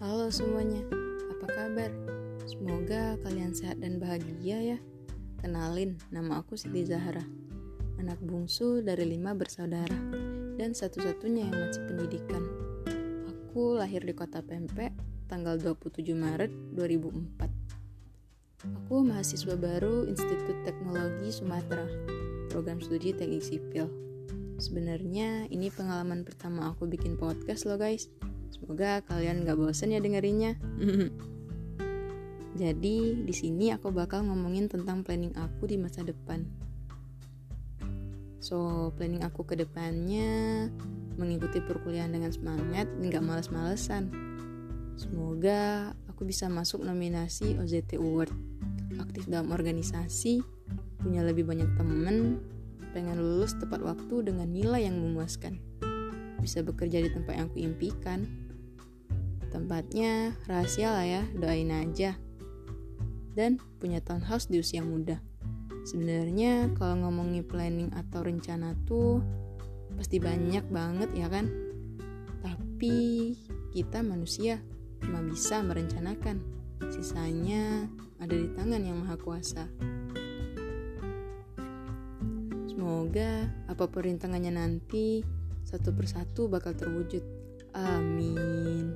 Halo semuanya, apa kabar? Semoga kalian sehat dan bahagia ya. Kenalin, nama aku Siti Zahra, anak bungsu dari lima bersaudara dan satu-satunya yang masih pendidikan. Aku lahir di kota Pempek tanggal 27 Maret 2004. Aku mahasiswa baru Institut Teknologi Sumatera, program studi teknik sipil. Sebenarnya ini pengalaman pertama aku bikin podcast loh guys. Semoga kalian gak bosen ya dengerinnya. Jadi di sini aku bakal ngomongin tentang planning aku di masa depan. So planning aku ke depannya mengikuti perkuliahan dengan semangat dan gak males-malesan. Semoga aku bisa masuk nominasi OZT Award, aktif dalam organisasi, punya lebih banyak temen, pengen lulus tepat waktu dengan nilai yang memuaskan. Bisa bekerja di tempat yang kuimpikan. Tempatnya rahasia lah ya, doain aja dan punya townhouse di usia muda. Sebenarnya kalau ngomongin planning atau rencana tuh pasti banyak banget ya kan? Tapi kita manusia cuma bisa merencanakan. Sisanya ada di tangan yang maha kuasa. Semoga apa perintangannya nanti satu persatu bakal terwujud. Amin.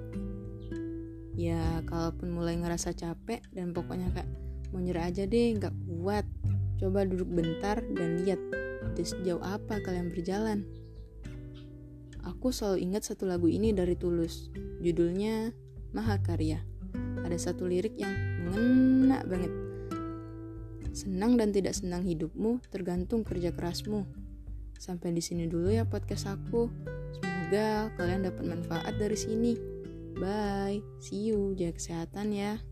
Ya kalaupun mulai ngerasa capek dan pokoknya kayak mau nyerah aja deh nggak kuat coba duduk bentar dan lihat sejauh apa kalian berjalan. Aku selalu ingat satu lagu ini dari Tulus judulnya Mahakarya. Ada satu lirik yang mengena banget. Senang dan tidak senang hidupmu tergantung kerja kerasmu sampai di sini dulu ya podcast aku. Semoga kalian dapat manfaat dari sini. Bye, see you, jaga kesehatan ya.